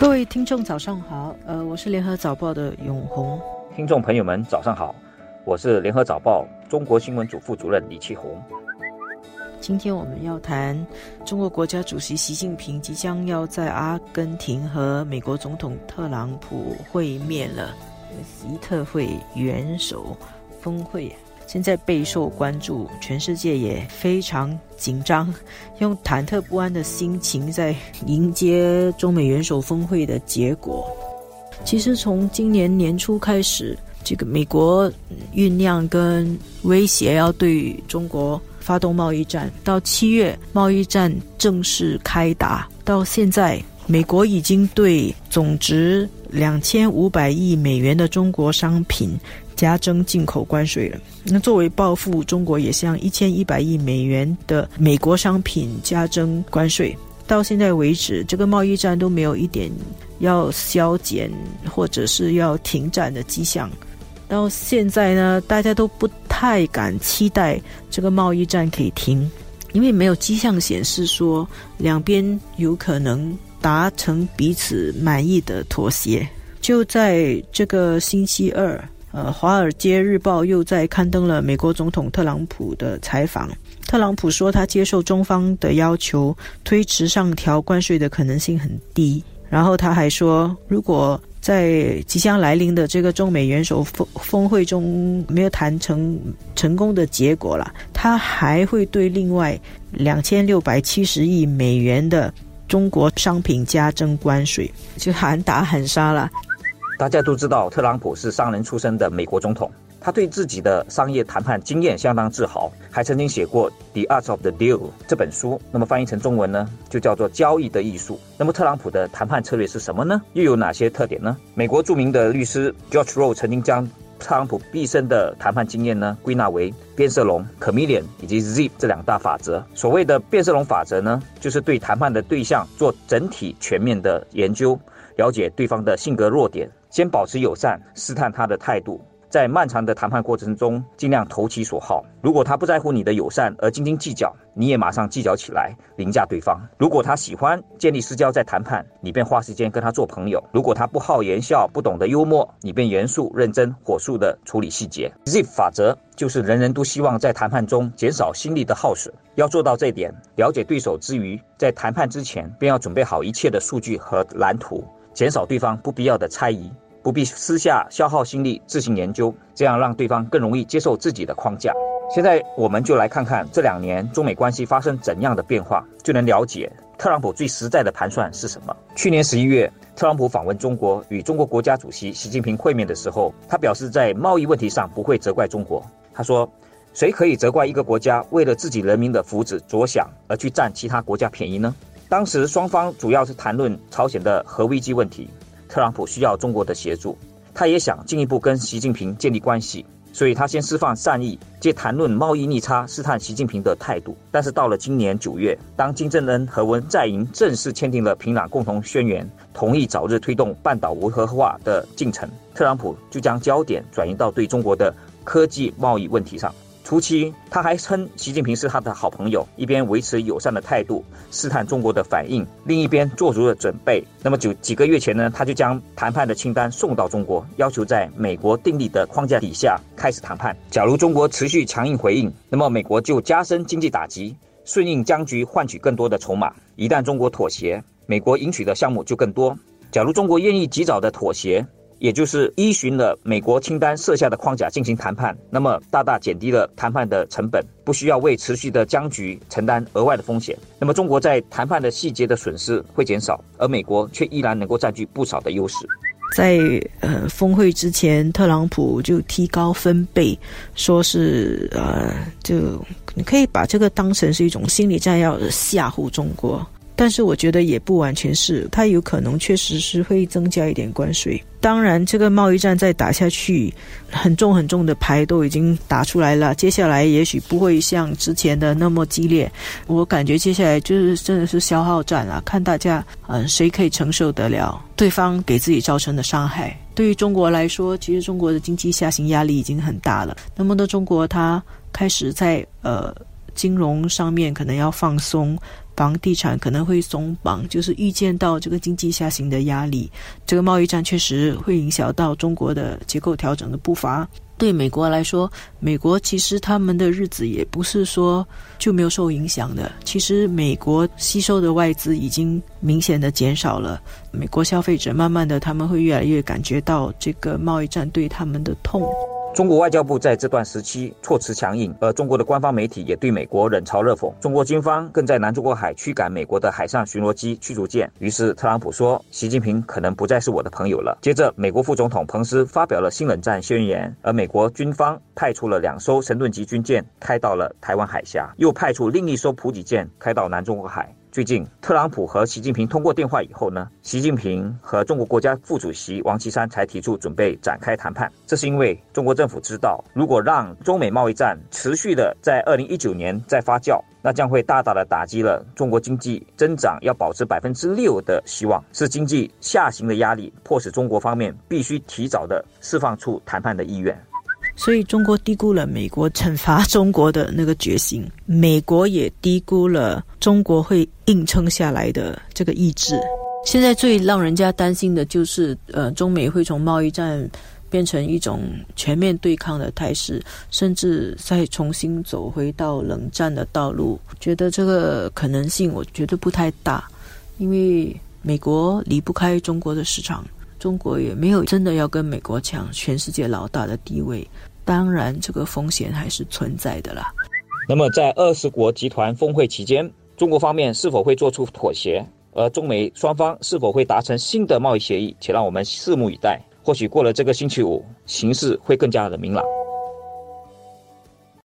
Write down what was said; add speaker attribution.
Speaker 1: 各位听众早上好，呃，我是联合早报的永红。
Speaker 2: 听众朋友们早上好，我是联合早报中国新闻组副主任李启红。
Speaker 1: 今天我们要谈中国国家主席习近平即将要在阿根廷和美国总统特朗普会面了，习特会元首峰会。现在备受关注，全世界也非常紧张，用忐忑不安的心情在迎接中美元首峰会的结果。其实从今年年初开始，这个美国酝酿跟威胁要对中国发动贸易战，到七月贸易战正式开打，到现在美国已经对总值两千五百亿美元的中国商品。加征进口关税了。那作为报复，中国也向一千一百亿美元的美国商品加征关税。到现在为止，这个贸易战都没有一点要消减或者是要停战的迹象。到现在呢，大家都不太敢期待这个贸易战可以停，因为没有迹象显示说两边有可能达成彼此满意的妥协。就在这个星期二。呃，《华尔街日报》又在刊登了美国总统特朗普的采访。特朗普说，他接受中方的要求，推迟上调关税的可能性很低。然后他还说，如果在即将来临的这个中美元首峰峰会中没有谈成成功的结果了，他还会对另外两千六百七十亿美元的中国商品加征关税，就喊打喊杀了。
Speaker 2: 大家都知道，特朗普是商人出身的美国总统，他对自己的商业谈判经验相当自豪，还曾经写过《The Art of the Deal》这本书。那么翻译成中文呢，就叫做《交易的艺术》。那么特朗普的谈判策略是什么呢？又有哪些特点呢？美国著名的律师 George Roe 曾经将特朗普毕生的谈判经验呢归纳为变色龙、Chameleon 以及 Zip 这两大法则。所谓的变色龙法则呢，就是对谈判的对象做整体全面的研究，了解对方的性格弱点。先保持友善，试探他的态度，在漫长的谈判过程中，尽量投其所好。如果他不在乎你的友善而斤斤计较，你也马上计较起来，凌驾对方。如果他喜欢建立私交再谈判，你便花时间跟他做朋友。如果他不好言笑，不懂得幽默，你便严肃认真、火速地处理细节。Zip 法则就是人人都希望在谈判中减少心力的耗损。要做到这点，了解对手之余，在谈判之前便要准备好一切的数据和蓝图。减少对方不必要的猜疑，不必私下消耗心力自行研究，这样让对方更容易接受自己的框架。现在我们就来看看这两年中美关系发生怎样的变化，就能了解特朗普最实在的盘算是什么。去年十一月，特朗普访问中国，与中国国家主席习近平会面的时候，他表示在贸易问题上不会责怪中国。他说：“谁可以责怪一个国家为了自己人民的福祉着想而去占其他国家便宜呢？”当时双方主要是谈论朝鲜的核危机问题，特朗普需要中国的协助，他也想进一步跟习近平建立关系，所以他先释放善意，借谈论贸易逆差试探习近平的态度。但是到了今年九月，当金正恩和文在寅正式签订了平壤共同宣言，同意早日推动半岛无核化的进程，特朗普就将焦点转移到对中国的科技贸易问题上。初期，他还称习近平是他的好朋友，一边维持友善的态度，试探中国的反应，另一边做足了准备。那么，就几个月前呢，他就将谈判的清单送到中国，要求在美国订立的框架底下开始谈判。假如中国持续强硬回应，那么美国就加深经济打击，顺应僵局，换取更多的筹码。一旦中国妥协，美国赢取的项目就更多。假如中国愿意及早的妥协。也就是依循了美国清单设下的框架进行谈判，那么大大减低了谈判的成本，不需要为持续的僵局承担额外的风险。那么中国在谈判的细节的损失会减少，而美国却依然能够占据不少的优势。
Speaker 1: 在呃峰会之前，特朗普就提高分贝，说是呃就你可以把这个当成是一种心理战，要吓唬中国。但是我觉得也不完全是，它有可能确实是会增加一点关税。当然，这个贸易战再打下去，很重很重的牌都已经打出来了。接下来也许不会像之前的那么激烈。我感觉接下来就是真的是消耗战了，看大家嗯谁可以承受得了对方给自己造成的伤害。对于中国来说，其实中国的经济下行压力已经很大了。那么多中国它开始在呃金融上面可能要放松。房地产可能会松绑，就是预见到这个经济下行的压力。这个贸易战确实会影响到中国的结构调整的步伐。对美国来说，美国其实他们的日子也不是说就没有受影响的。其实美国吸收的外资已经明显的减少了，美国消费者慢慢的他们会越来越感觉到这个贸易战对他们的痛。
Speaker 2: 中国外交部在这段时期措辞强硬，而中国的官方媒体也对美国冷嘲热讽。中国军方更在南中国海驱赶美国的海上巡逻机、驱逐舰。于是特朗普说：“习近平可能不再是我的朋友了。”接着，美国副总统彭斯发表了新冷战宣言，而美国军方派出了两艘神盾级军舰开到了台湾海峡，又派出另一艘补给舰开到南中国海。最近，特朗普和习近平通过电话以后呢，习近平和中国国家副主席王岐山才提出准备展开谈判。这是因为中国政府知道，如果让中美贸易战持续的在二零一九年再发酵，那将会大大的打击了中国经济增长要保持百分之六的希望，是经济下行的压力，迫使中国方面必须提早的释放出谈判的意愿。
Speaker 1: 所以中国低估了美国惩罚中国的那个决心，美国也低估了中国会硬撑下来的这个意志。现在最让人家担心的就是，呃，中美会从贸易战变成一种全面对抗的态势，甚至再重新走回到冷战的道路。觉得这个可能性，我觉得不太大，因为美国离不开中国的市场。中国也没有真的要跟美国抢全世界老大的地位，当然这个风险还是存在的啦。
Speaker 2: 那么在二十国集团峰会期间，中国方面是否会做出妥协？而中美双方是否会达成新的贸易协议？且让我们拭目以待。或许过了这个星期五，形势会更加的明朗。